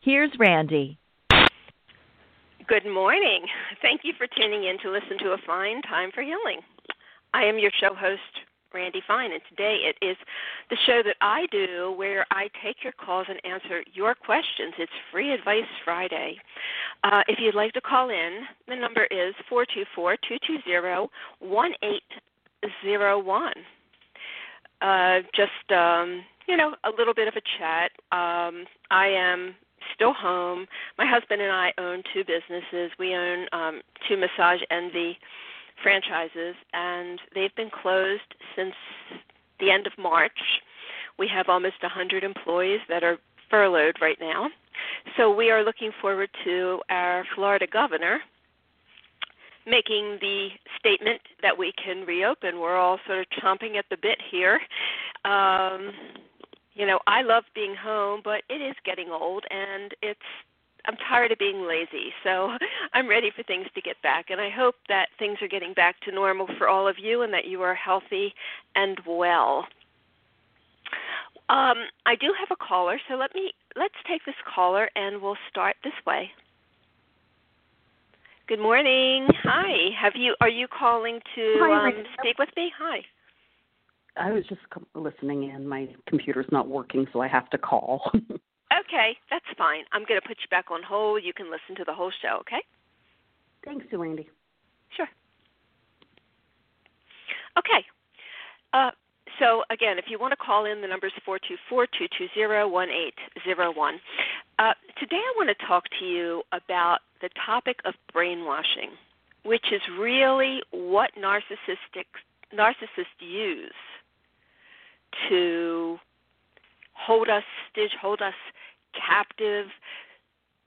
here's Randi. Good morning. Thank you for tuning in to listen to A Fine Time for Healing. I am your show host, Randi Fine, and today it is the show that I do where I take your calls and answer your questions. It's Free Advice Friday. Uh, if you'd like to call in, the number is 424 220 1801. Uh, just, um, you know, a little bit of a chat. Um, I am still home. My husband and I own two businesses. We own um, two Massage Envy franchises, and they've been closed since the end of March. We have almost 100 employees that are furloughed right now. So we are looking forward to our Florida governor making the statement that we can reopen. We're all sort of chomping at the bit here. Um, you know, I love being home, but it is getting old and it's I'm tired of being lazy. So I'm ready for things to get back and I hope that things are getting back to normal for all of you and that you are healthy and well. Um, I do have a caller, so let me let's take this caller and we'll start this way. Good morning. Hi. Have you are you calling to Hi, um, speak with me? Hi. I was just listening in. My computer's not working, so I have to call. okay, that's fine. I'm going to put you back on hold. You can listen to the whole show, okay? Thanks, Randi. Sure. Okay. Uh, so again, if you want to call in, the number is four two four two two zero one eight zero one. Uh, today, I want to talk to you about the topic of brainwashing, which is really what narcissistic narcissists use to hold us stitch, hold us captive,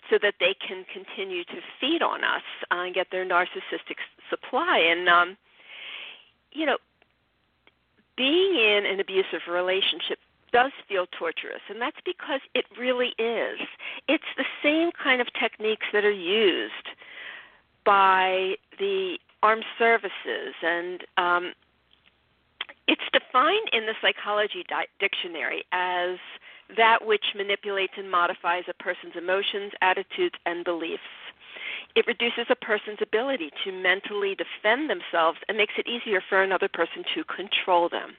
so that they can continue to feed on us uh, and get their narcissistic supply. And um, you know, being in an abusive relationship does feel torturous, and that's because it really is. It's the same kind of techniques that are used by the armed services and um, it's defined in the psychology di- dictionary as that which manipulates and modifies a person's emotions, attitudes, and beliefs. It reduces a person's ability to mentally defend themselves and makes it easier for another person to control them.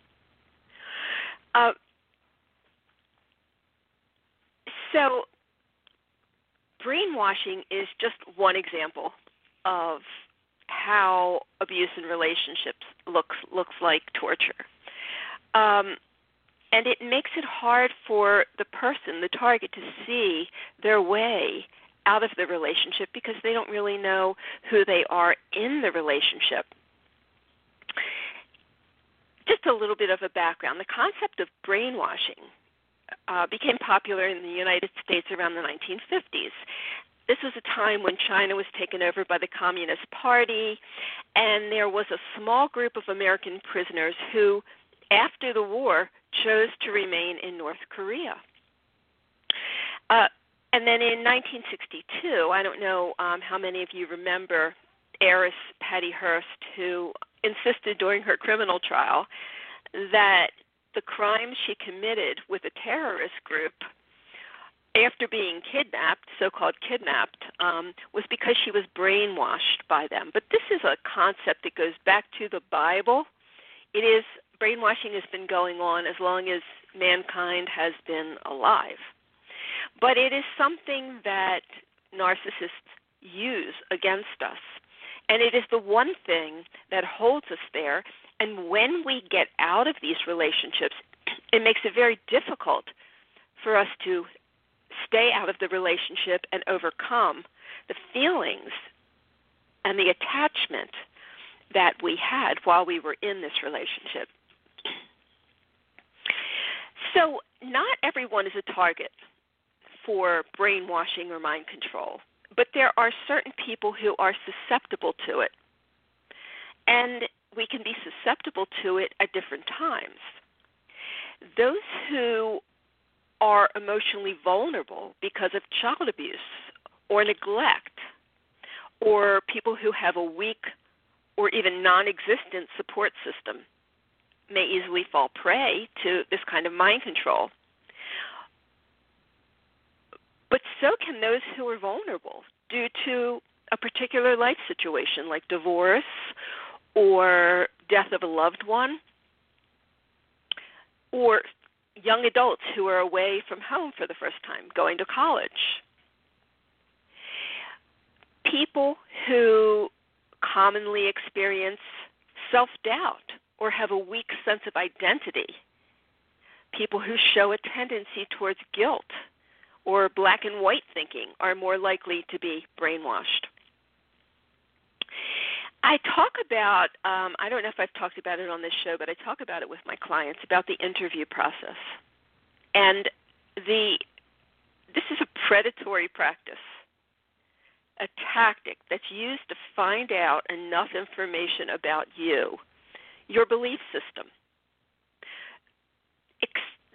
Uh, so, brainwashing is just one example of how abuse in relationships looks looks like torture. Um, and it makes it hard for the person, the target, to see their way out of the relationship because they don't really know who they are in the relationship. Just a little bit of a background. The concept of brainwashing uh, became popular in the United States around the 1950s. This was a time when China was taken over by the Communist Party, and there was a small group of American prisoners who, after the war, chose to remain in North Korea. Uh, and then in 1962, I don't know um, how many of you remember heiress Patty Hearst, who insisted during her criminal trial that the crime she committed with a terrorist group after being kidnapped, so called kidnapped, um, was because she was brainwashed by them. But this is a concept that goes back to the Bible. It is brainwashing has been going on as long as mankind has been alive. But it is something that narcissists use against us. And it is the one thing that holds us there. And when we get out of these relationships, it makes it very difficult for us to stay out of the relationship and overcome the feelings and the attachment that we had while we were in this relationship. So, not everyone is a target for brainwashing or mind control, but there are certain people who are susceptible to it. And we can be susceptible to it at different times. Those who are emotionally vulnerable because of child abuse or neglect, or people who have a weak or even non existent support system may easily fall prey to this kind of mind control. But so can those who are vulnerable due to a particular life situation like divorce or death of a loved one or young adults who are away from home for the first time, going to college. People who commonly experience self doubt or have a weak sense of identity. People who show a tendency towards guilt or black and white thinking are more likely to be brainwashed. I talk about, um, I don't know if I've talked about it on this show, but I talk about it with my clients about the interview process. And the this is a predatory practice, a tactic that's used to find out enough information about you, your belief system,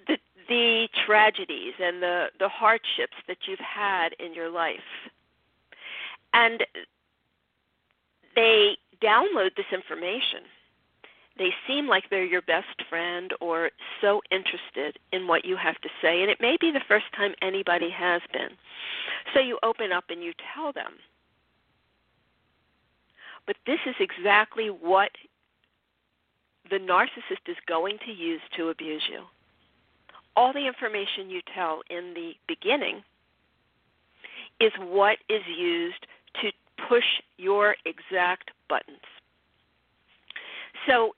the, the tragedies and the, the hardships that you've had in your life. And they download this information. They seem like they're your best friend or so interested in what you have to say, and it may be the first time anybody has been. So you open up and you tell them. But this is exactly what the narcissist is going to use to abuse you. All the information you tell in the beginning is what is used to push your exact buttons. So,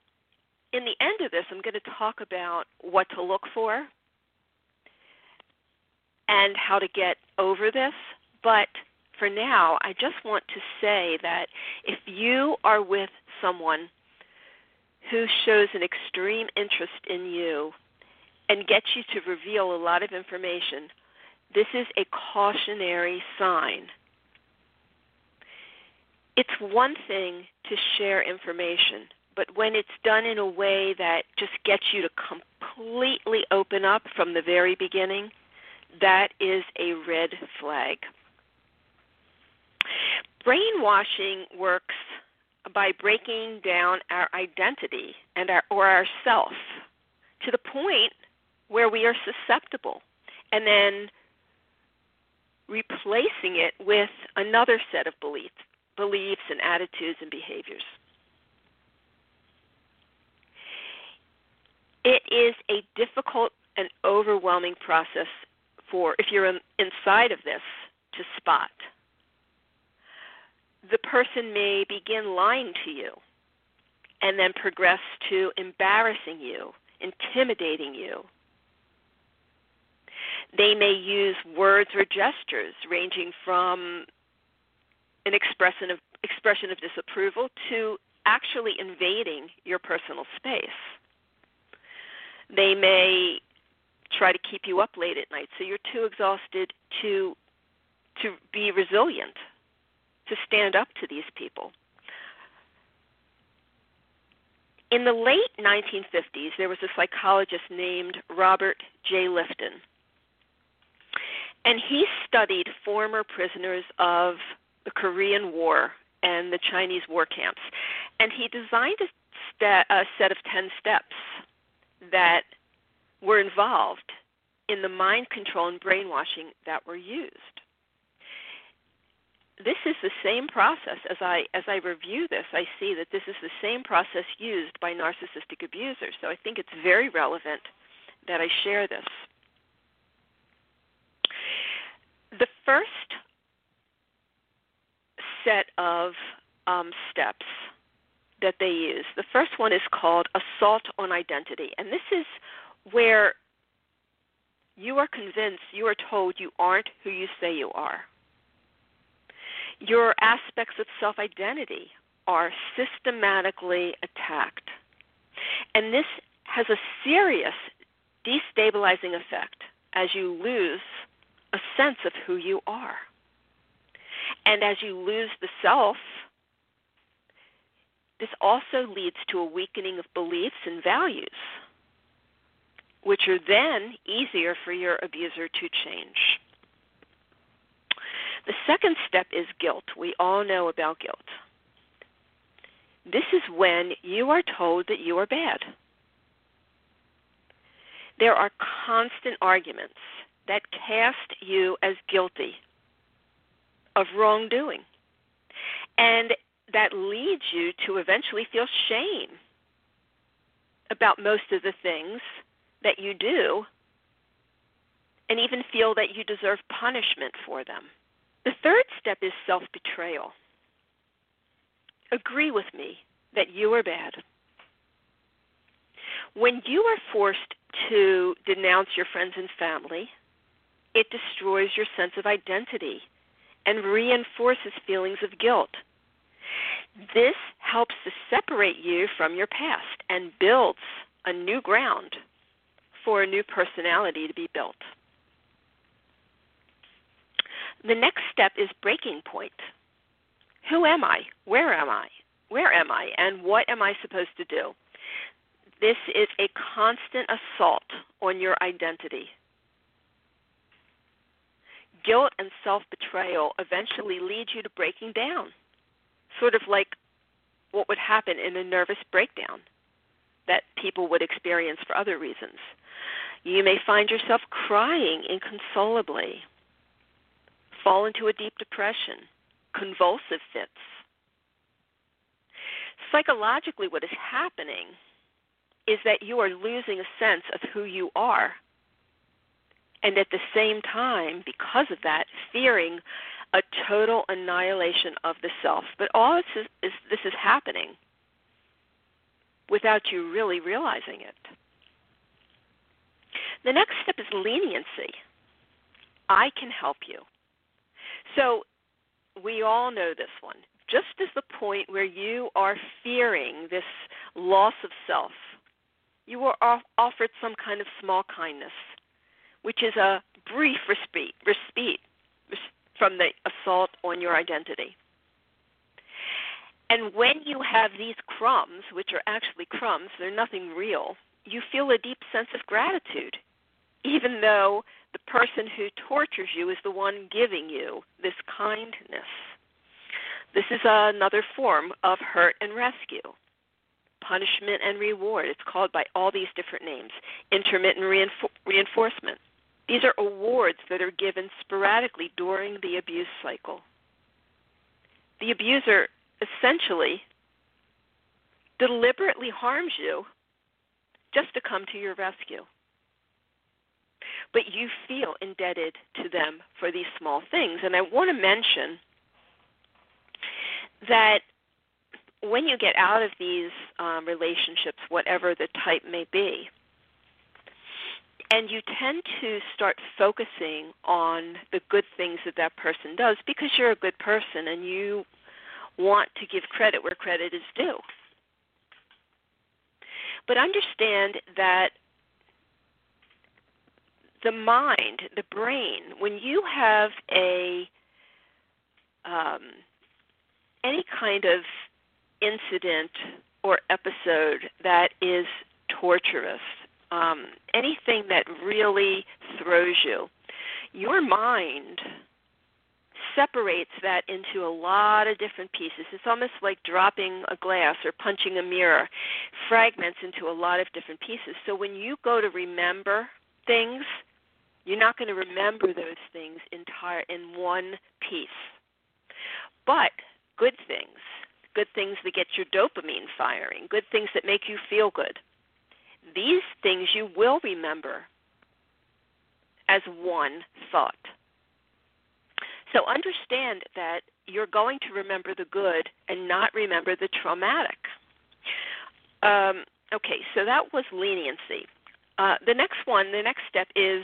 in the end of this, I'm going to talk about what to look for and how to get over this. But for now, I just want to say that if you are with someone who shows an extreme interest in you and gets you to reveal a lot of information, this is a cautionary sign it's one thing to share information, but when it's done in a way that just gets you to completely open up from the very beginning, that is a red flag. Brainwashing works by breaking down our identity and our or our self to the point where we are susceptible and then replacing it with another set of beliefs beliefs and attitudes and behaviors. It is a difficult and overwhelming process for, if you're in, inside of this, to spot. The person may begin lying to you and then progress to embarrassing you, intimidating you. They may use words or gestures ranging from an expression of expression of disapproval to actually invading your personal space. They may try to keep you up late at night so you're too exhausted to to be resilient, to stand up to these people. In the late 1950s, there was a psychologist named Robert J. Lifton. And he studied former prisoners of the Korean War and the Chinese war camps. And he designed a, st- a set of 10 steps that were involved in the mind control and brainwashing that were used. This is the same process as I as I review this, I see that this is the same process used by narcissistic abusers. So I think it's very relevant that I share this. The first set of um, steps that they use. The first one is called assault on identity, and this is where you are convinced, you are told you aren't who you say you are. Your aspects of self identity are systematically attacked. And this has a serious destabilizing effect as you lose a sense of who you are. And as you lose the self, this also leads to a weakening of beliefs and values, which are then easier for your abuser to change. The second step is guilt. We all know about guilt. This is when you are told that you are bad. There are constant arguments that cast you as guilty of wrongdoing. And that leads you to eventually feel shame about most of the things that you do and even feel that you deserve punishment for them. The third step is self betrayal. Agree with me that you are bad. When you are forced to denounce your friends and family, it destroys your sense of identity and reinforces feelings of guilt. This helps to separate you from your past and builds a new ground for a new personality to be built. The next step is breaking point. Who am I? Where am I? Where am I? And what am I supposed to do? This is a constant assault on your identity guilt and self betrayal eventually lead you to breaking down, sort of like what would happen in a nervous breakdown that people would experience for other reasons. You may find yourself crying inconsolably, fall into a deep depression, convulsive fits. Psychologically, what is happening is that you are losing a sense of who you are and at the same time, because of that, fearing a total annihilation of the self. But all this is, is this is happening without you really realizing it. The next step is leniency. I can help you. So we all know this one. Just as the point where you are fearing this loss of self, you are offered some kind of small kindness which is a brief respite, respite from the assault on your identity. And when you have these crumbs, which are actually crumbs, they're nothing real, you feel a deep sense of gratitude, even though the person who tortures you is the one giving you this kindness. This is another form of hurt and rescue. Punishment and reward. It's called by all these different names. Intermittent reinfor- reinforcement. These are awards that are given sporadically during the abuse cycle. The abuser essentially deliberately harms you just to come to your rescue. But you feel indebted to them for these small things. And I want to mention that when you get out of these um, relationships, whatever the type may be, and you tend to start focusing on the good things that that person does because you're a good person and you want to give credit where credit is due. But understand that the mind, the brain, when you have a um, any kind of incident or episode that is torturous, um, anything that really throws you, your mind separates that into a lot of different pieces. It's almost like dropping a glass or punching a mirror, fragments into a lot of different pieces. So when you go to remember things, you're not going to remember those things entire in one piece. But good things, good things that get your dopamine firing, good things that make you feel good, these things you will remember as one thought. So understand that you're going to remember the good and not remember the traumatic. Um, okay, so that was leniency. Uh, the next one, the next step is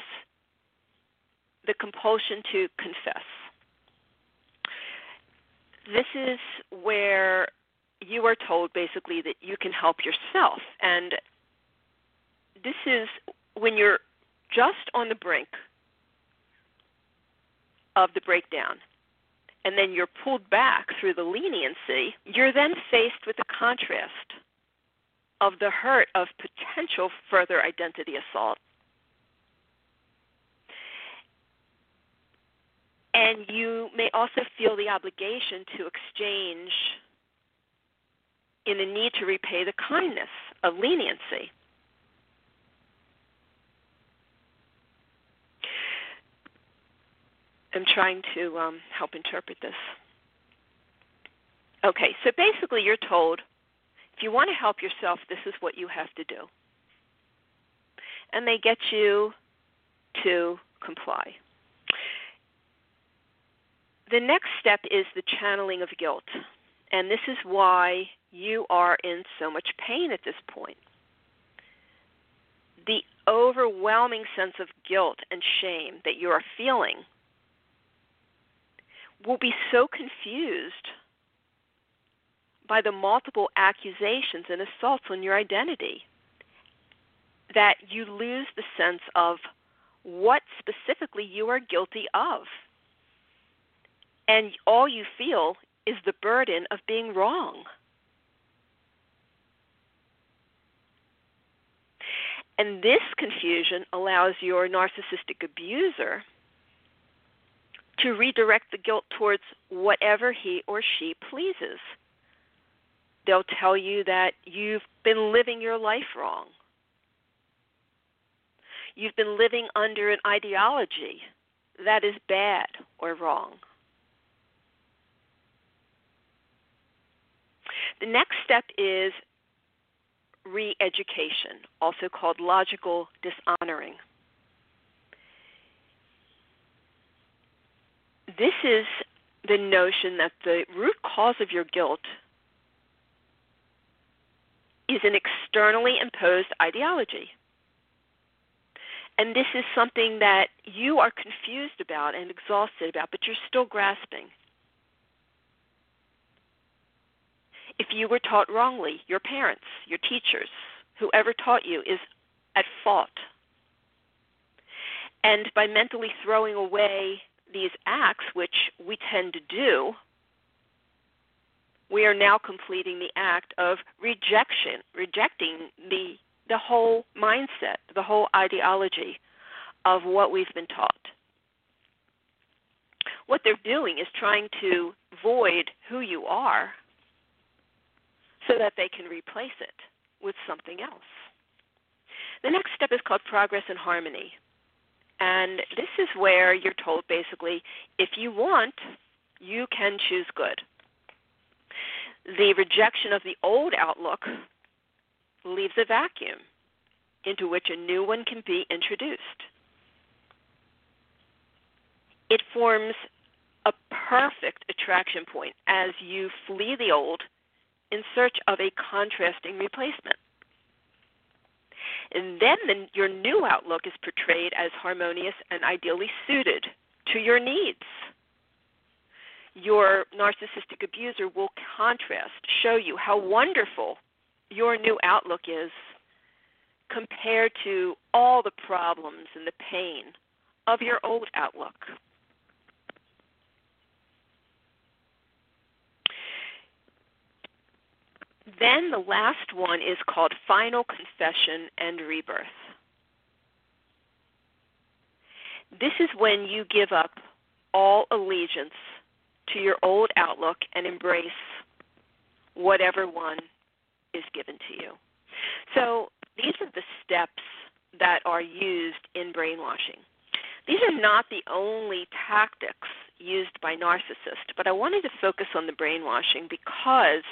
the compulsion to confess. This is where you are told basically that you can help yourself. And this is when you're just on the brink of the breakdown and then you're pulled back through the leniency, you're then faced with the contrast of the hurt of potential further identity assault. And you may also feel the obligation to exchange in the need to repay the kindness of leniency. I'm trying to um, help interpret this. Okay, so basically, you're told if you want to help yourself, this is what you have to do. And they get you to comply. The next step is the channeling of guilt. And this is why you are in so much pain at this point. The overwhelming sense of guilt and shame that you are feeling will be so confused by the multiple accusations and assaults on your identity that you lose the sense of what specifically you are guilty of. And all you feel is the burden of being wrong. And this confusion allows your narcissistic abuser to redirect the guilt towards whatever he or she pleases. They'll tell you that you've been living your life wrong. You've been living under an ideology that is bad or wrong. The next step is re education, also called logical dishonoring. This is the notion that the root cause of your guilt is an externally imposed ideology. And this is something that you are confused about and exhausted about, but you're still grasping. If you were taught wrongly, your parents, your teachers, whoever taught you is at fault. And by mentally throwing away these acts, which we tend to do, we are now completing the act of rejection, rejecting the the whole mindset, the whole ideology of what we've been taught. What they're doing is trying to void who you are so that they can replace it with something else. The next step is called progress and harmony. And this is where you're told basically if you want, you can choose good. The rejection of the old outlook leaves a vacuum into which a new one can be introduced. It forms a perfect attraction point as you flee the old in search of a contrasting replacement. And then the, your new outlook is portrayed as harmonious and ideally suited to your needs. Your narcissistic abuser will contrast, show you how wonderful your new outlook is compared to all the problems and the pain of your old outlook. Then the last one is called Final Confession and Rebirth. This is when you give up all allegiance to your old outlook and embrace whatever one is given to you. So these are the steps that are used in brainwashing. These are not the only tactics used by narcissists, but I wanted to focus on the brainwashing because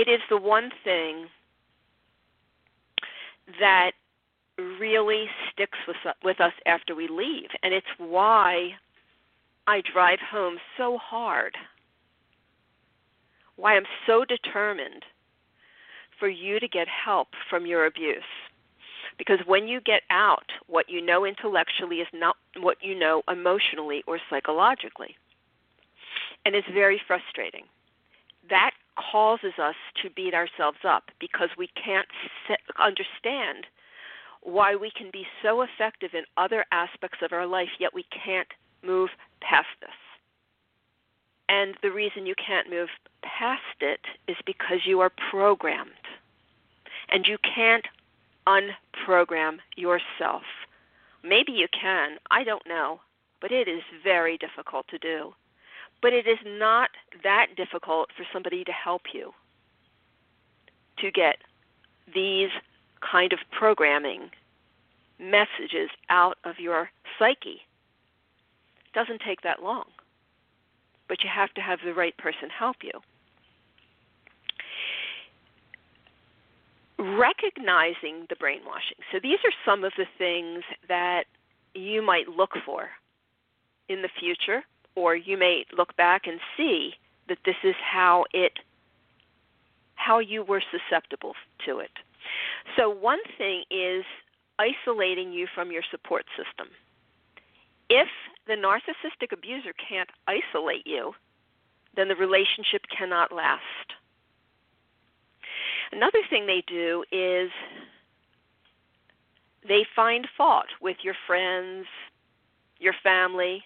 it is the one thing that really sticks with with us after we leave. And it's why I drive home so hard. Why I'm so determined for you to get help from your abuse. Because when you get out what you know intellectually is not what you know emotionally or psychologically. And it's very frustrating. That causes us to beat ourselves up because we can't understand why we can be so effective in other aspects of our life, yet we can't move past this. And the reason you can't move past it is because you are programmed. And you can't unprogram yourself. Maybe you can, I don't know, but it is very difficult to do. But it is not that difficult for somebody to help you to get these kind of programming messages out of your psyche. It doesn't take that long, but you have to have the right person help you. Recognizing the brainwashing. So, these are some of the things that you might look for in the future, or you may look back and see that this is how it how you were susceptible to it. So one thing is isolating you from your support system. If the narcissistic abuser can't isolate you, then the relationship cannot last. Another thing they do is they find fault with your friends, your family,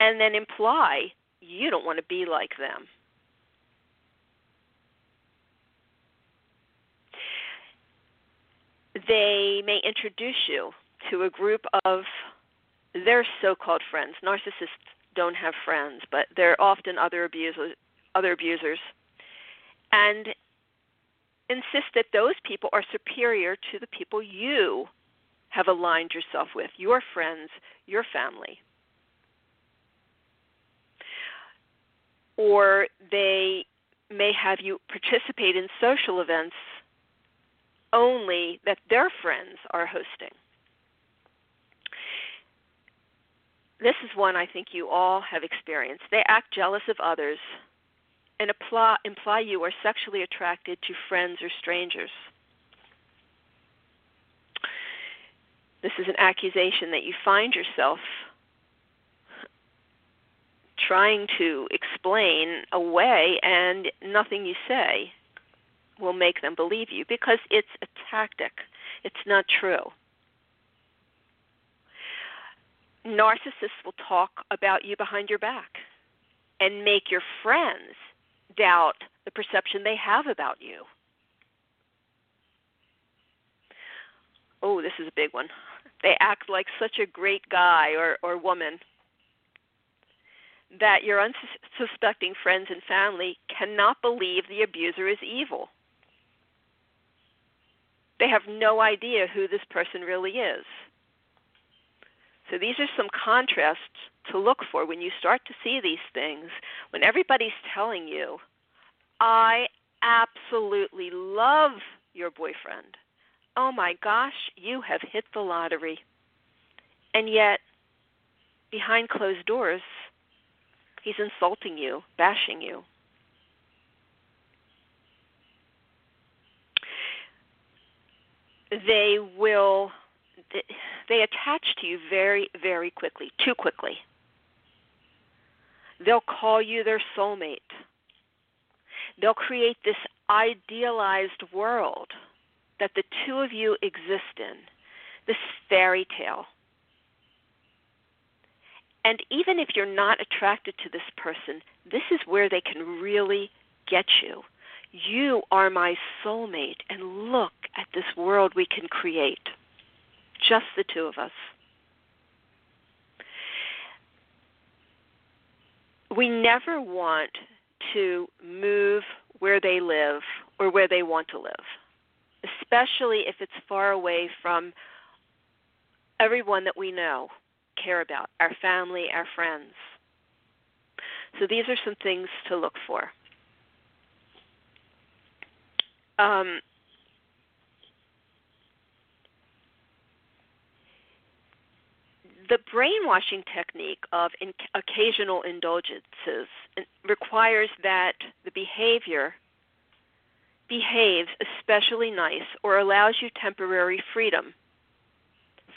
and then imply you don't want to be like them. They may introduce you to a group of their so-called friends. Narcissists don't have friends, but they're often other abusers, other abusers, and insist that those people are superior to the people you have aligned yourself with, your friends, your family. Or they may have you participate in social events only that their friends are hosting. This is one I think you all have experienced. They act jealous of others and apply, imply you are sexually attracted to friends or strangers. This is an accusation that you find yourself trying to explain away, and nothing you say will make them believe you because it's a tactic. It's not true. Narcissists will talk about you behind your back and make your friends doubt the perception they have about you. Oh, this is a big one. They act like such a great guy or, or woman that your unsuspecting friends and family cannot believe the abuser is evil. They have no idea who this person really is. So these are some contrasts to look for when you start to see these things. When everybody's telling you, I absolutely love your boyfriend. Oh my gosh, you have hit the lottery. And yet, behind closed doors, He's insulting you, bashing you. They will they attach to you very very quickly, too quickly. They'll call you their soulmate. They'll create this idealized world that the two of you exist in, this fairy tale and even if you're not attracted to this person, this is where they can really get you. You are my soulmate, and look at this world we can create. Just the two of us. We never want to move where they live or where they want to live, especially if it's far away from everyone that we know care about our family, our friends. So these are some things to look for. Um, the brainwashing technique of in- occasional indulgences requires that the behavior behaves especially nice or allows you temporary freedom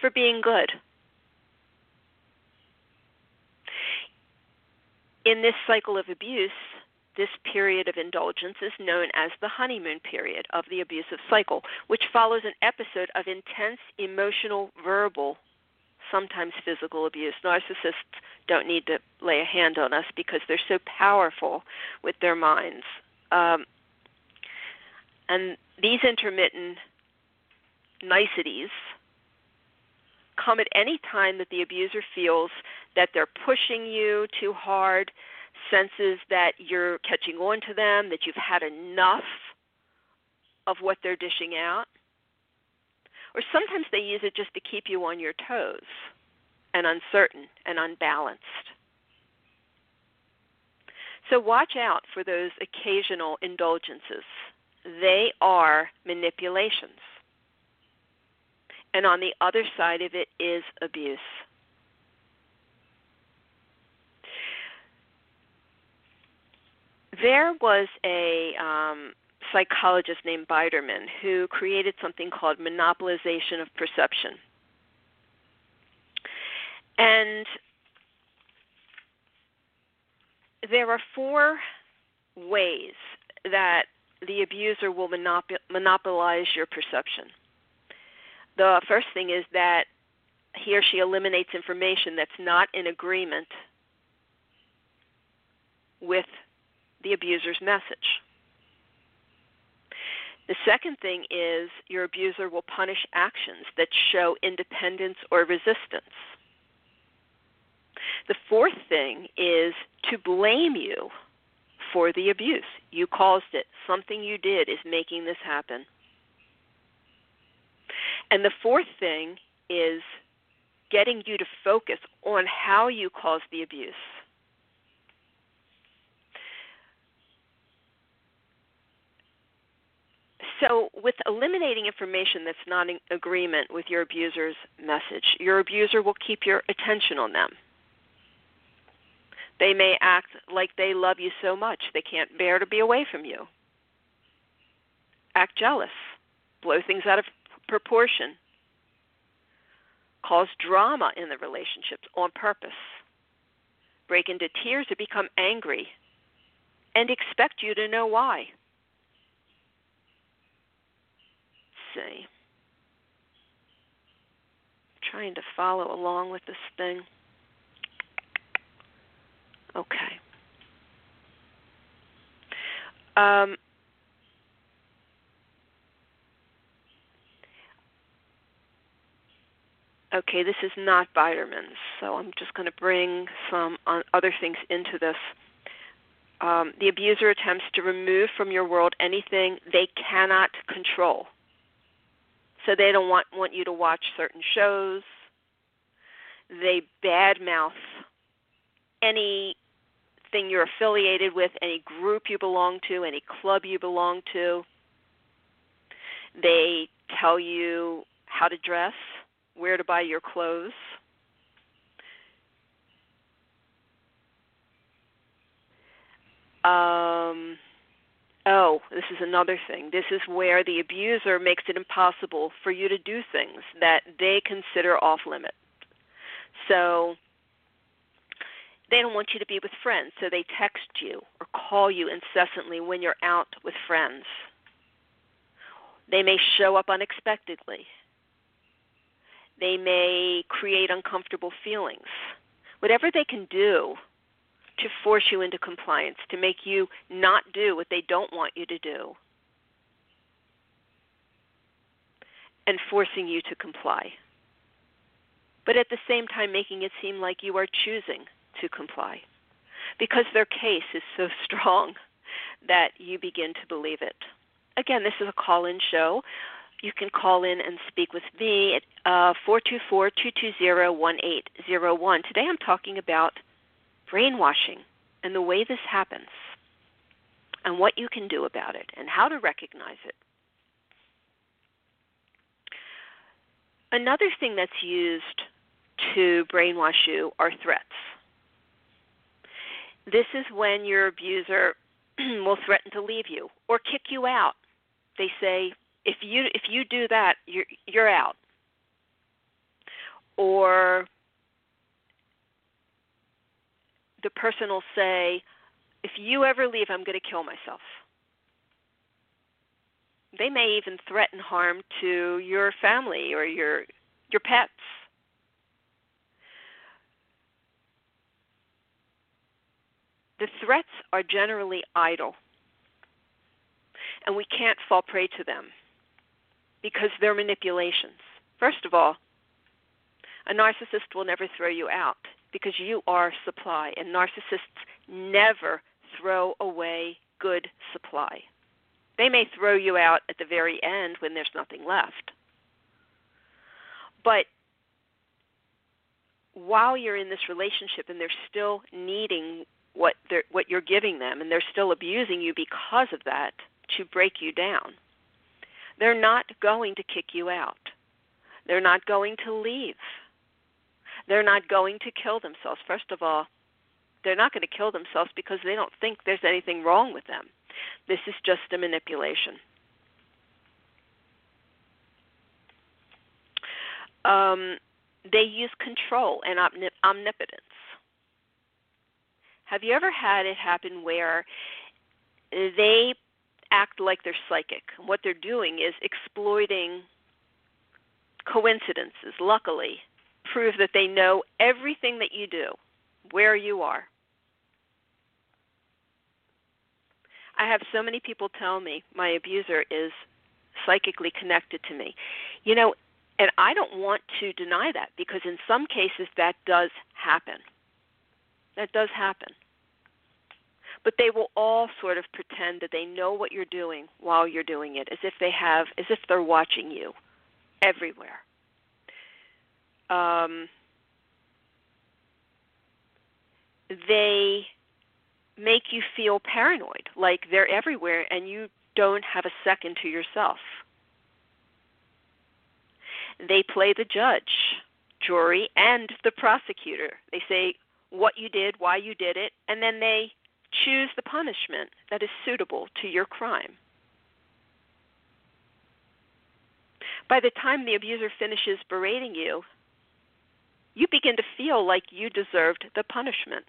for being good. In this cycle of abuse, this period of indulgence is known as the honeymoon period of the abusive cycle, which follows an episode of intense emotional verbal sometimes physical abuse. Narcissists don't need to lay a hand on us because they're so powerful with their minds. Um, and these intermittent niceties come at any time that the abuser feels that they're pushing you too hard, senses that you're catching on to them, that you've had enough of what they're dishing out. Or sometimes they use it just to keep you on your toes and uncertain and unbalanced. So watch out for those occasional indulgences. They are manipulations. And on the other side of it is abuse. There was a um, psychologist named Biderman who created something called monopolization of perception. And there are four ways that the abuser will monop- monopolize your perception. The first thing is that he or she eliminates information that's not in agreement with the abuser's message. The second thing is your abuser will punish actions that show independence or resistance. The fourth thing is to blame you for the abuse. You caused it. Something you did is making this happen. And the fourth thing is getting you to focus on how you caused the abuse. So, with eliminating information that's not in agreement with your abuser's message, your abuser will keep your attention on them. They may act like they love you so much they can't bear to be away from you. Act jealous, blow things out of proportion, cause drama in the relationships on purpose, break into tears or become angry, and expect you to know why. see. I'm trying to follow along with this thing. Okay. Um, okay, this is not Biderman's, so I'm just going to bring some other things into this. Um, the abuser attempts to remove from your world anything they cannot control. So they don't want want you to watch certain shows. They badmouth anything you're affiliated with, any group you belong to, any club you belong to. They tell you how to dress, where to buy your clothes. Um, Oh, this is another thing. This is where the abuser makes it impossible for you to do things that they consider off limit. So they don't want you to be with friends, so they text you or call you incessantly when you're out with friends. They may show up unexpectedly. They may create uncomfortable feelings. Whatever they can do to force you into compliance, to make you not do what they don't want you to do, and forcing you to comply. But at the same time, making it seem like you are choosing to comply because their case is so strong that you begin to believe it. Again, this is a call in show. You can call in and speak with me at uh, 424 220 1801. Today I'm talking about brainwashing and the way this happens and what you can do about it and how to recognize it. Another thing that's used to brainwash you are threats. This is when your abuser will threaten to leave you or kick you out. They say, if you if you do that, you're you're out. Or the person will say, if you ever leave, I'm going to kill myself. They may even threaten harm to your family or your your pets. The threats are generally idle, and we can't fall prey to them because they're manipulations. First of all, a narcissist will never throw you out because you are supply, and narcissists never throw away good supply. They may throw you out at the very end when there's nothing left. But while you're in this relationship and they're still needing what they're what you're giving them and they're still abusing you because of that to break you down. They're not going to kick you out. They're not going to leave. They're not going to kill themselves. First of all, they're not going to kill themselves because they don't think there's anything wrong with them. This is just a manipulation. Um, they use control and omnipotence. Have you ever had it happen where they act like they're psychic? What they're doing is exploiting coincidences, luckily, prove that they know everything that you do, where you are. I have so many people tell me my abuser is psychically connected to me. You know, and I don't want to deny that because in some cases that does happen. That does happen. But they will all sort of pretend that they know what you're doing while you're doing it, as if they have, as if they're watching you everywhere. Um, they make you feel paranoid, like they're everywhere and you don't have a second to yourself. They play the judge, jury, and the prosecutor. They say what you did, why you did it, and then they choose the punishment that is suitable to your crime. By the time the abuser finishes berating you, you begin to feel like you deserved the punishment.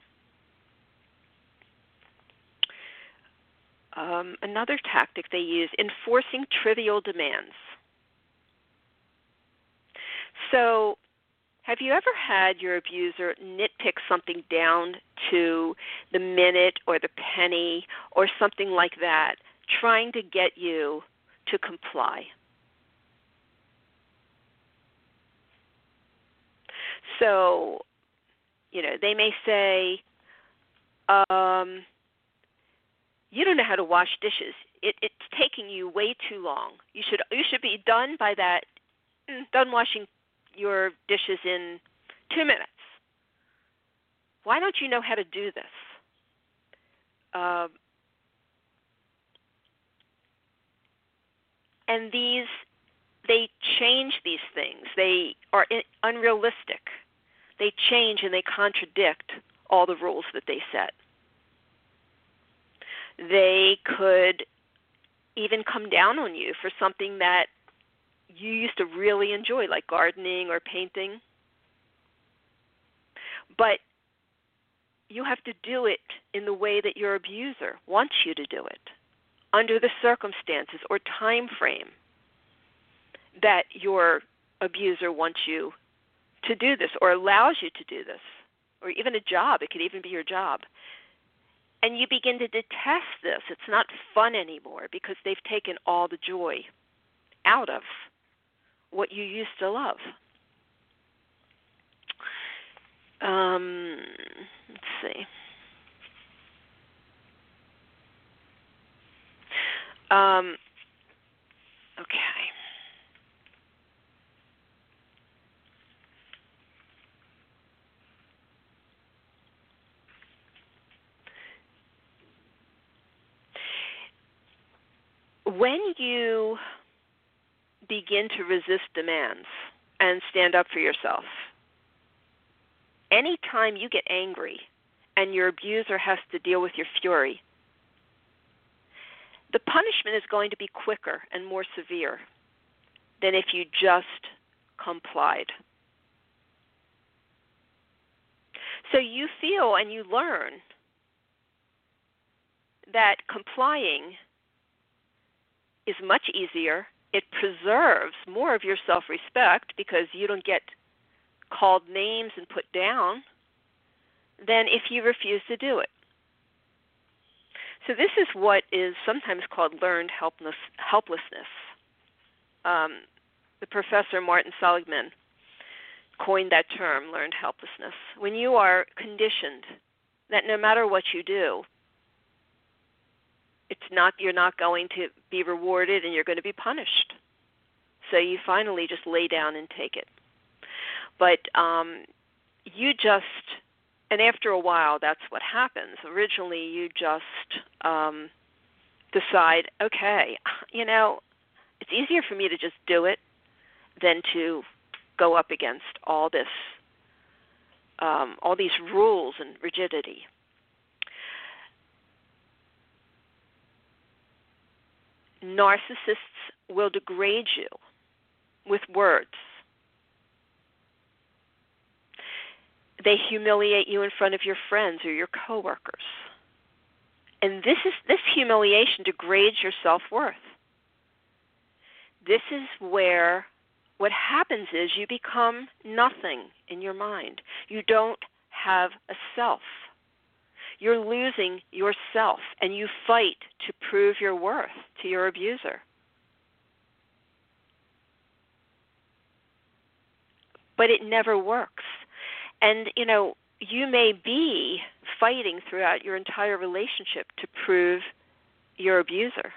Um, another tactic they use enforcing trivial demands. So, have you ever had your abuser nitpick something down to the minute or the penny or something like that, trying to get you to comply? So, you know, they may say, um, you don't know how to wash dishes. It, it's taking you way too long. You should you should be done by that mm, done washing your dishes in two minutes. Why don't you know how to do this? Um, and these they change these things. They are unrealistic. They change and they contradict all the rules that they set. They could even come down on you for something that you used to really enjoy, like gardening or painting. But you have to do it in the way that your abuser wants you to do it, under the circumstances or time frame that your abuser wants you to do this or allows you to do this, or even a job. It could even be your job. And you begin to detest this. It's not fun anymore because they've taken all the joy out of what you used to love. Um, let's see. Um, okay. When you begin to resist demands and stand up for yourself. Anytime you get angry and your abuser has to deal with your fury, the punishment is going to be quicker and more severe than if you just complied. So you feel and you learn that complying is much easier it preserves more of your self respect because you don't get called names and put down than if you refuse to do it. So this is what is sometimes called learned helpless, helplessness. Um, the professor Martin Seligman coined that term, learned helplessness. When you are conditioned that no matter what you do, it's not you're not going to be rewarded and you're going to be punished. So you finally just lay down and take it. But um, you just and after a while that's what happens originally you just um decide okay you know it's easier for me to just do it than to go up against all this um all these rules and rigidity narcissists will degrade you with words they humiliate you in front of your friends or your coworkers. And this is this humiliation degrades your self-worth. This is where what happens is you become nothing in your mind. You don't have a self. You're losing yourself and you fight to prove your worth to your abuser. But it never works and, you know, you may be fighting throughout your entire relationship to prove your abuser,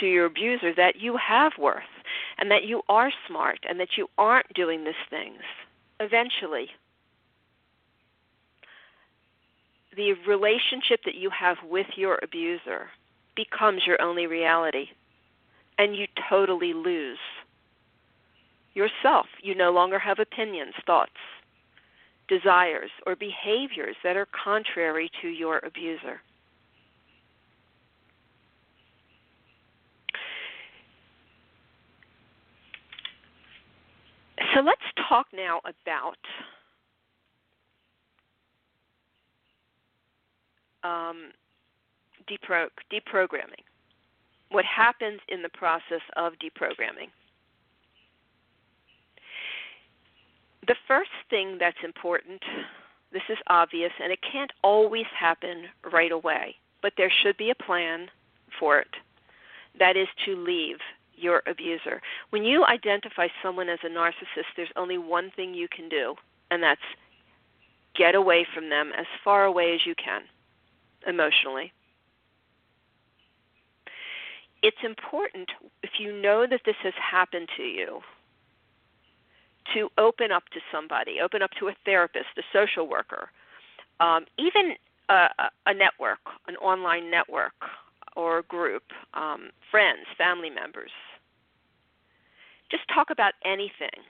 to your abuser, that you have worth and that you are smart and that you aren't doing these things. Eventually, the relationship that you have with your abuser becomes your only reality, and you totally lose yourself. You no longer have opinions, thoughts, desires or behaviors that are contrary to your abuser. So let's talk now about um, depro- deprogramming. What happens in the process of deprogramming? the first thing that's important, this is obvious, and it can't always happen right away, but there should be a plan for it. That is to leave your abuser. When you identify someone as a narcissist, there's only one thing you can do, and that's get away from them as far away as you can emotionally. It's important if you know that this has happened to you to open up to somebody, open up to a therapist, a social worker, um, even a, a, network, an online network or a group, um, friends, family members. Just talk about anything.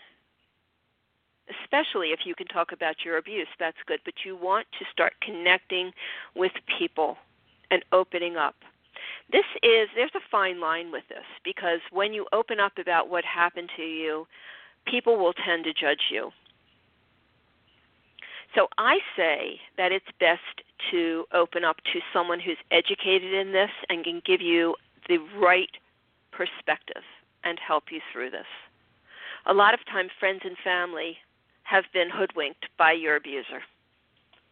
Especially if you can talk about your abuse, that's good. But you want to start connecting with people and opening up. This is, there's a fine line with this because when you open up about what happened to you, people will tend to judge you. So I say that it's best to open up to someone who's educated in this and can give you the right perspective and help you through this. A lot of times, friends and family have been hoodwinked by your abuser,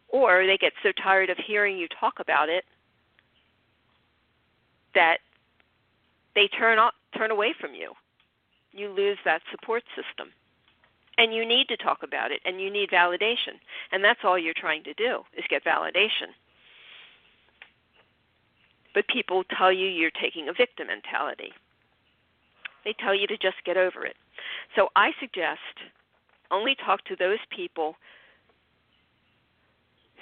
or they get so tired of hearing you talk about it that they turn off, turn away from you you lose that support system. And you need to talk about it and you need validation. And that's all you're trying to do is get validation. But people tell you you're taking a victim mentality. They tell you to just get over it. So I suggest only talk to those people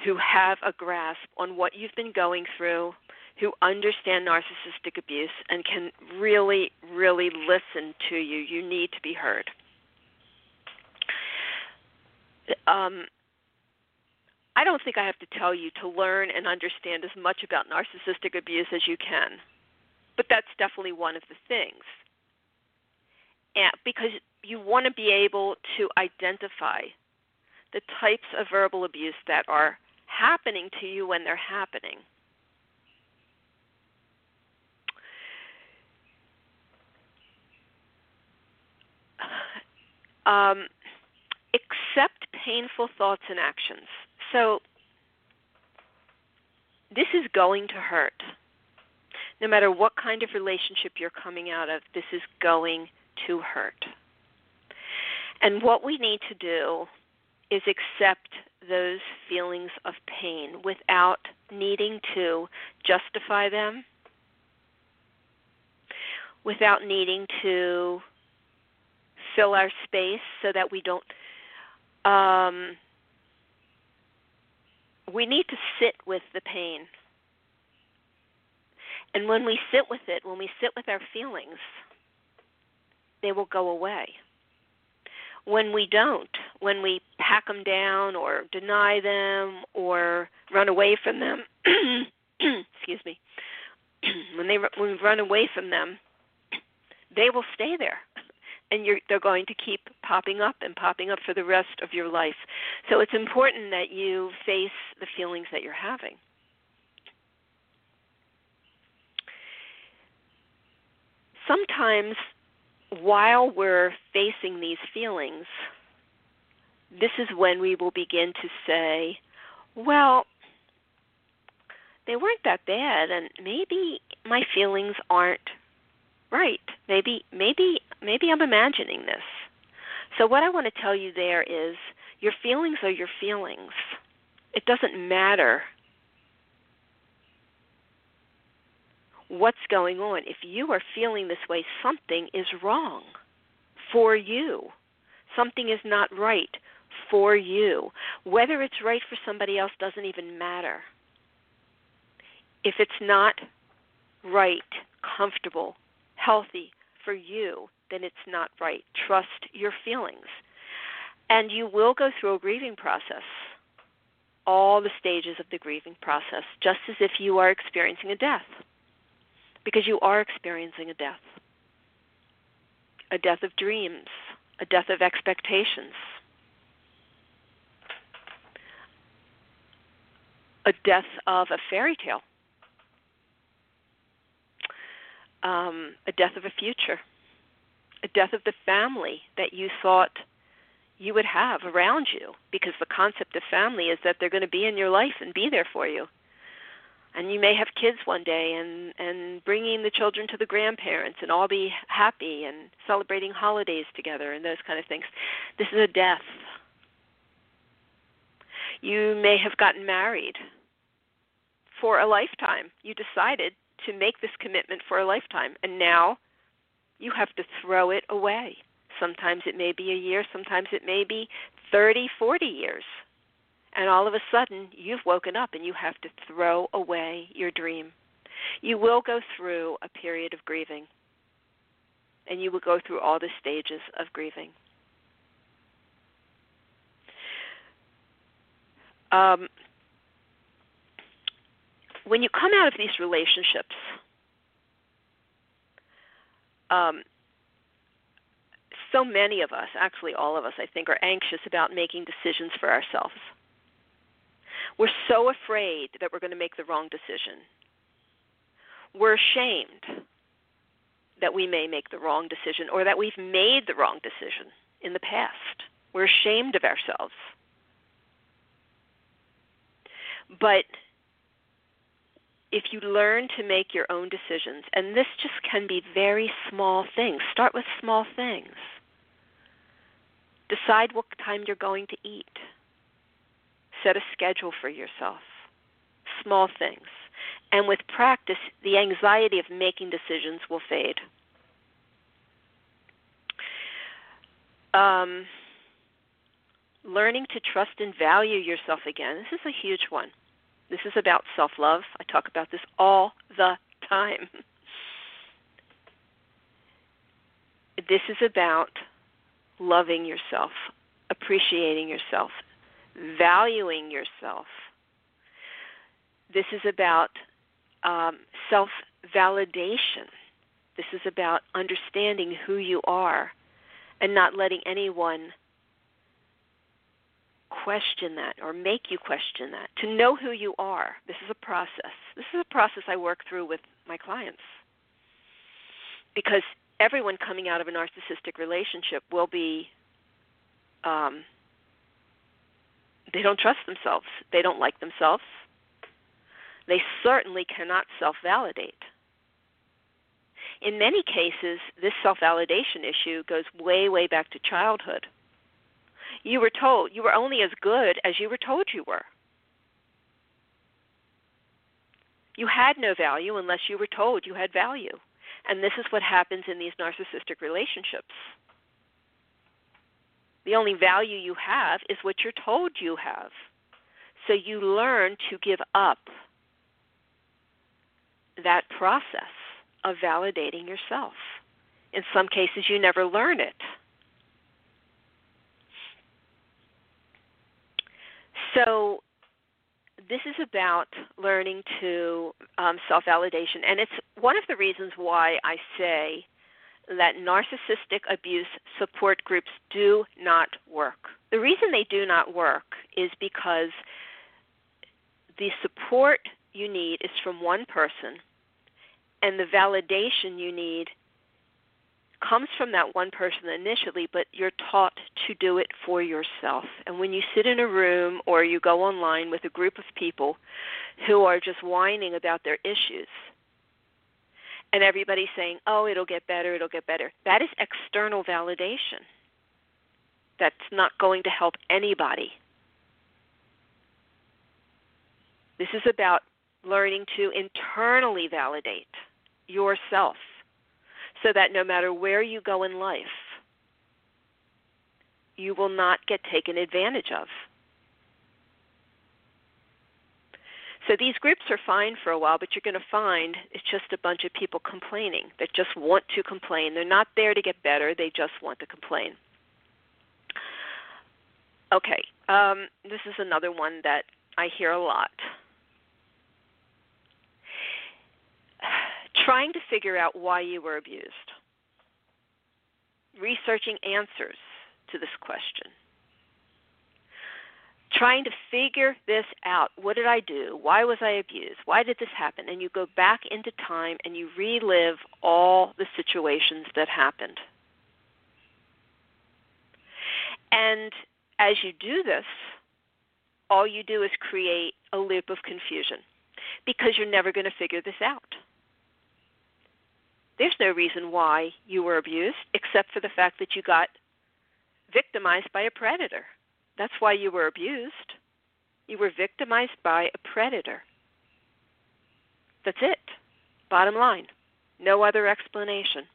who have a grasp on what you've been going through, who understand narcissistic abuse and can really, really listen to you. You need to be heard. Um, I don't think I have to tell you to learn and understand as much about narcissistic abuse as you can, but that's definitely one of the things. And because you want to be able to identify the types of verbal abuse that are happening to you when they're happening um, accept painful thoughts and actions. So, this is going to hurt. No matter what kind of relationship you're coming out of, this is going to hurt. And what we need to do is accept those feelings of pain without needing to justify them, without needing to fill our space so that we don't. Um, we need to sit with the pain. And when we sit with it, when we sit with our feelings, they will go away when we don't, when we pack them down or deny them or run away from them, excuse me, when they when we run away from them, they will stay there, and you're, they're going to keep popping up and popping up for the rest of your life. So it's important that you face the feelings that you're having. Sometimes while we're facing these feelings, this is when we will begin to say, well, they weren't that bad and maybe my feelings aren't right. Maybe maybe maybe I'm imagining this. So what I want to tell you there is your feelings are your feelings. It doesn't matter what's going on. If you are feeling this way, something is wrong for you. Something is not right for you. Whether it's right for somebody else doesn't even matter. If it's not right, comfortable, healthy for you, then it's not right. Trust your feelings. And you will go through a grieving process, all the stages of the grieving process, just as if you are experiencing a death because you are experiencing a death. A death of dreams, a death of expectations, a death of a fairy tale, um, a death of a future, a death of the family that you thought you would have around you because the concept of family is that they're going to be in your life and be there for you and you may have kids one day and and bringing the children to the grandparents and all be happy and celebrating holidays together and those kind of things. This is a death. You may have gotten married for a lifetime. You decided to make this commitment for a lifetime and now you have to throw it away. Sometimes it may be a year sometimes it may be 30 40 years and all of a sudden you've woken up and you have to throw away your dream. You will go through a period of grieving, and you will go through all the stages of grieving. Um, when you come out of these relationships, um, so many of us, actually all of us, I think, are anxious about making decisions for ourselves. We're so afraid that we're going to make the wrong decision. We're ashamed that we may make the wrong decision or that we've made the wrong decision in the past. We're ashamed of ourselves. But if you learn to make your own decisions, and this just can be very small things, start with small things. Decide what time you're going to eat Set a schedule for yourself. Small things. And with practice, the anxiety of making decisions will fade. Um, learning to trust and value yourself again. This is a huge one. This is about self love. I talk about this all the time. this is about loving yourself, appreciating yourself, valuing yourself. This is about um, self validation. This is about understanding who you are and not letting anyone question that or make you question that. To know who you are. This is a process. This is a process I work through with my clients. Because everyone coming out of a narcissistic relationship will be um, they don't trust themselves. They don't like themselves. They certainly cannot self validate. In many cases, this self validation issue goes way, way back to childhood. You were told you were only as good as you were told you were. You had no value unless you were told you had value. And this is what happens in these narcissistic relationships. The only value you have is what you're told you have. So you learn to give up that process of validating yourself. In some cases, you never learn it. So, this is about learning to um, self validation, and it's one of the reasons why I say that narcissistic abuse support groups do not work. The reason they do not work is because the support you need is from one person, and the validation you need comes from that one person initially, but you're taught to do it for yourself. And when you sit in a room or you go online with a group of people who are just whining about their issues, and everybody's saying, oh, it'll get better, it'll get better, that is external validation. That's not going to help anybody. This is about learning to internally validate yourself so that no matter where you go in life, you will not get taken advantage of. So these groups are fine for a while, but you're going to find it's just a bunch of people complaining that just want to complain. They're not there to get better, they just want to complain. Okay, um, this is another one that I hear a lot. trying to figure out why you were abused, researching answers to this question, trying to figure this out. What did I do? Why was I abused? Why did this happen? And you go back into time and you relive all the situations that happened. And as you do this, all you do is create a loop of confusion because you're never going to figure this out. There's no reason why you were abused except for the fact that you got victimized by a predator. That's why you were abused. You were victimized by a predator. That's it. Bottom line. No other explanation.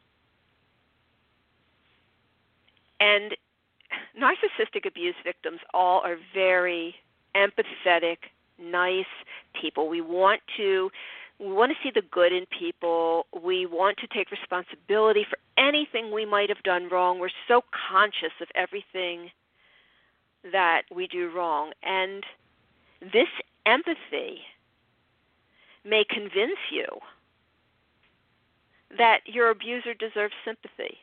And narcissistic abuse victims all are very empathetic, nice people. We want to we want to see the good in people. We want to take responsibility for anything we might have done wrong. We're so conscious of everything that we do wrong. And this empathy may convince you that your abuser deserves sympathy.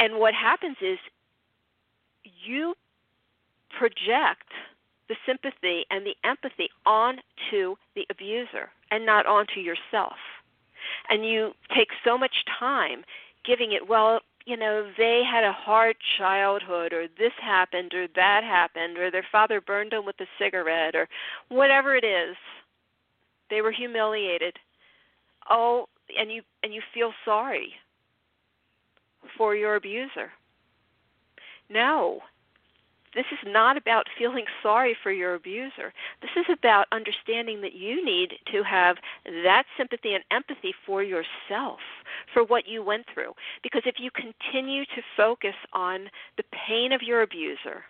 And what happens is you project the sympathy and the empathy onto the abuser and not onto yourself. And you take so much time giving it, well, you know, they had a hard childhood, or this happened, or that happened, or their father burned them with a cigarette, or whatever it is. They were humiliated. Oh, and you and you feel sorry for your abuser. No, this is not about feeling sorry for your abuser. This is about understanding that you need to have that sympathy and empathy for yourself, for what you went through. Because if you continue to focus on the pain of your abuser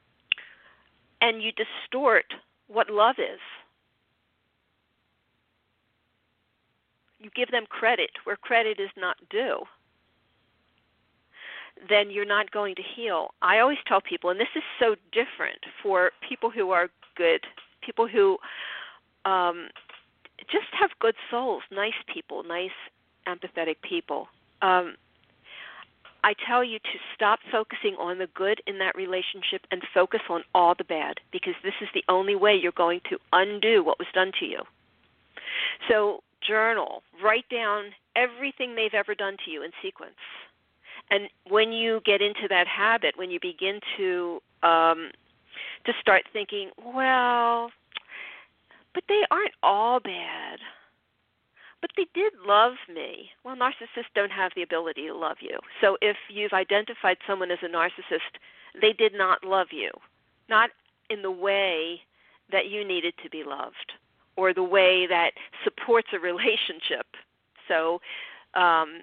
and you distort what love is, you give them credit where credit is not due then you're not going to heal. I always tell people, and this is so different for people who are good, people who um, just have good souls, nice people, nice, empathetic people. Um, I tell you to stop focusing on the good in that relationship and focus on all the bad because this is the only way you're going to undo what was done to you. So, journal, write down everything they've ever done to you in sequence and when you get into that habit, when you begin to um, to start thinking, well, but they aren't all bad. but they did love me. Well, narcissists don't have the ability to love you. So if you've identified someone as a narcissist, they did not love you, not in the way that you needed to be loved or the way that supports a relationship. So um,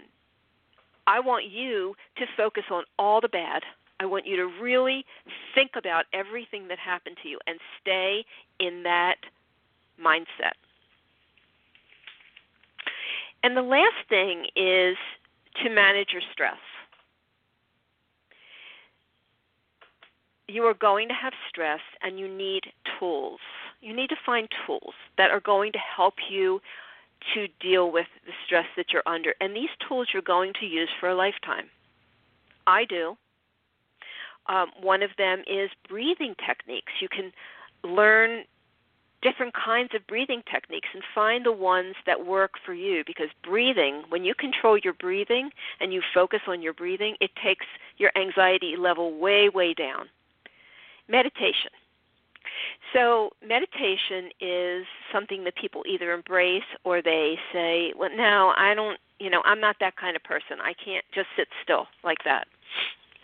I want you to focus on all the bad. I want you to really think about everything that happened to you and stay in that mindset. And the last thing is to manage your stress. You are going to have stress and you need tools. You need to find tools that are going to help you to deal with the stress that you're under. And these tools you're going to use for a lifetime. I do. Um, one of them is breathing techniques. You can learn different kinds of breathing techniques and find the ones that work for you because breathing, when you control your breathing and you focus on your breathing, it takes your anxiety level way, way down. Meditation. So, meditation is something that people either embrace or they say, well, no, I don't, you know, I'm not that kind of person. I can't just sit still like that.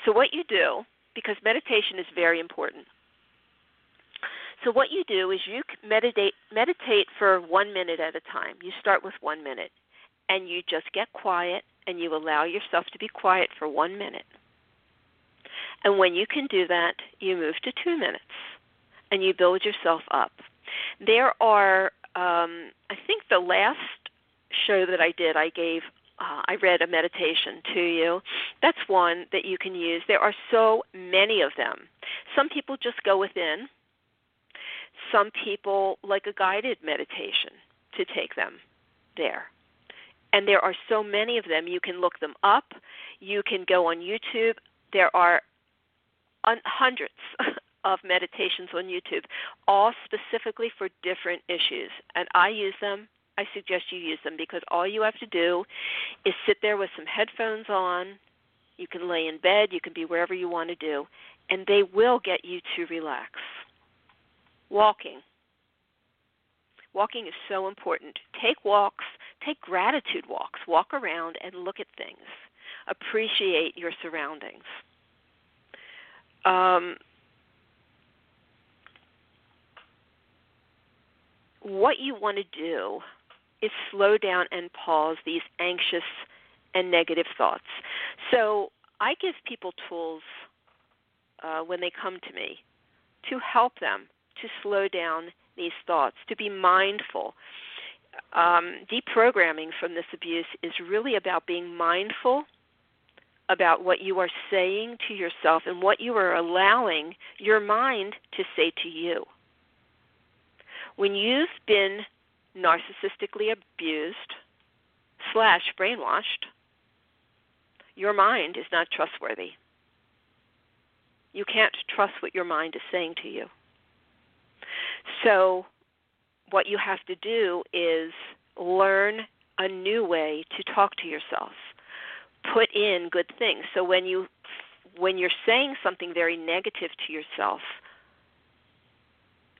So, what you do, because meditation is very important, so what you do is you meditate meditate for 1 minute at a time. You start with 1 minute and you just get quiet and you allow yourself to be quiet for 1 minute. And when you can do that, you move to 2 minutes and you build yourself up. There are um I think the last show that I did I gave uh, I read a meditation to you. That's one that you can use. There are so many of them. Some people just go within some people like a guided meditation to take them there. And there are so many of them. You can look them up. You can go on YouTube. There are un- hundreds of meditations on YouTube, all specifically for different issues. And I use them. I suggest you use them because all you have to do is sit there with some headphones on. You can lay in bed, you can be wherever you want to do, and they will get you to relax. Walking. Walking is so important. Take walks, take gratitude walks. Walk around and look at things. Appreciate your surroundings. Um, what you want to do is slow down and pause these anxious and negative thoughts. So I give people tools uh, when they come to me to help them to slow down these thoughts, to be mindful. Um, deprogramming from this abuse is really about being mindful about what you are saying to yourself and what you are allowing your mind to say to you. When you've been narcissistically abused slash brainwashed, your mind is not trustworthy. You can't trust what your mind is saying to you. So, what you have to do is learn a new way to talk to yourself. Put in good things. So when you when you're saying something very negative to yourself,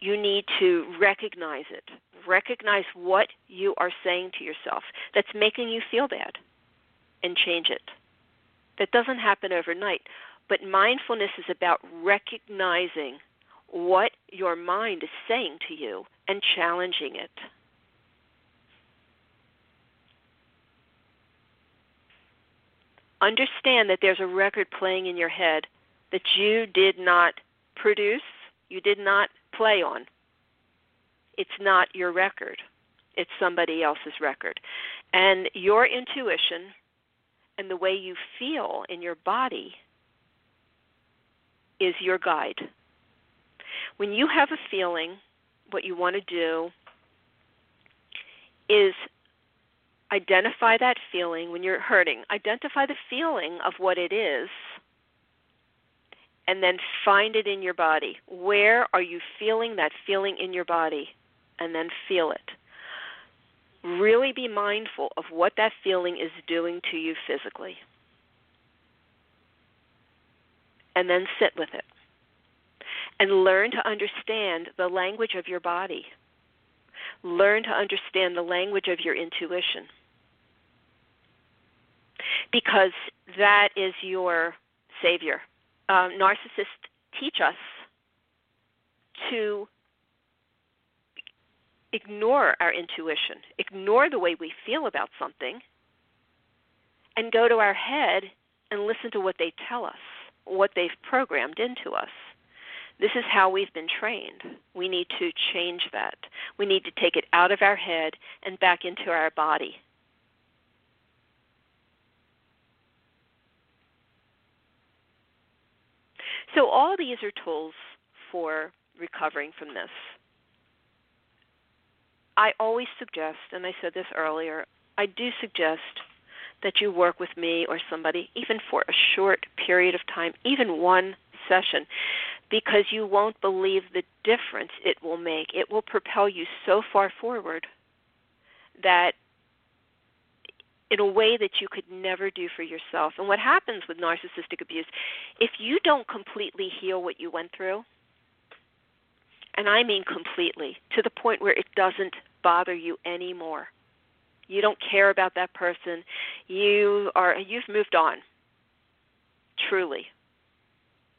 you need to recognize it. Recognize what you are saying to yourself that's making you feel bad and change it. That doesn't happen overnight, but mindfulness is about recognizing what your mind is saying to you and challenging it. Understand that there's a record playing in your head that you did not produce, you did not play on. It's not your record, it's somebody else's record. And your intuition and the way you feel in your body is your guide when you have a feeling, what you want to do is identify that feeling when you're hurting. Identify the feeling of what it is and then find it in your body. Where are you feeling that feeling in your body? And then feel it. Really be mindful of what that feeling is doing to you physically. And then sit with it and learn to understand the language of your body. learn to understand the language of your intuition. Because that is your savior. Um, narcissists teach us to ignore our intuition, ignore the way we feel about something, and go to our head and listen to what they tell us, what they've programmed into us. This is how we've been trained. We need to change that. We need to take it out of our head and back into our body. So, all these are tools for recovering from this. I always suggest, and I said this earlier, I do suggest that you work with me or somebody, even for a short period of time, even one session, because you won't believe the difference it will make. It will propel you so far forward that in a way that you could never do for yourself. And what happens with narcissistic abuse, if you don't completely heal what you went through, and I mean completely, to the point where it doesn't bother you anymore. You don't care about that person. You are you've moved on. Truly.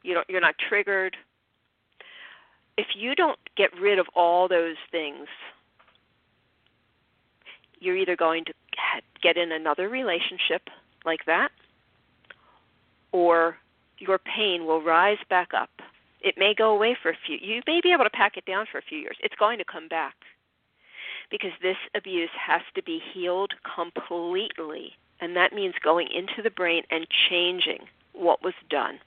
You don't you're not triggered. If you don't get rid of all those things, you're either going to get in another relationship like that or your pain will rise back up it may go away for a few. You may be able to pack it down for a few years. It's going to come back because this abuse has to be healed completely, and that means going into the brain and changing what was done.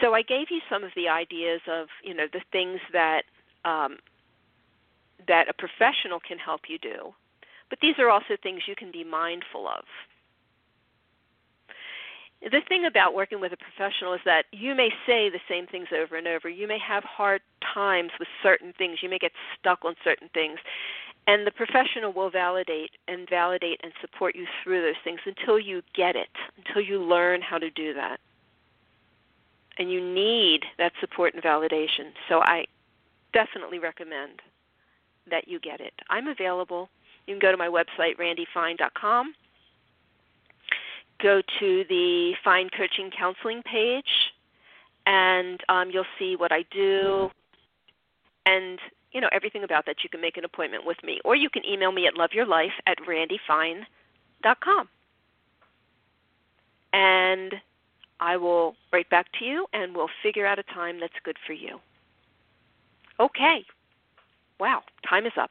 So I gave you some of the ideas of you know the things that um, that a professional can help you do, but these are also things you can be mindful of the thing about working with a professional is that you may say the same things over and over. You may have hard times with certain things. You may get stuck on certain things. And the professional will validate and validate and support you through those things until you get it, until you learn how to do that. And you need that support and validation. So I definitely recommend that you get it. I'm available. You can go to my website, randifine.com go to the Fine Coaching Counseling page, and um, you'll see what I do, and you know everything about that. You can make an appointment with me, or you can email me at loveyourlife at randifine.com, and I will write back to you, and we'll figure out a time that's good for you. Okay. Wow, time is up.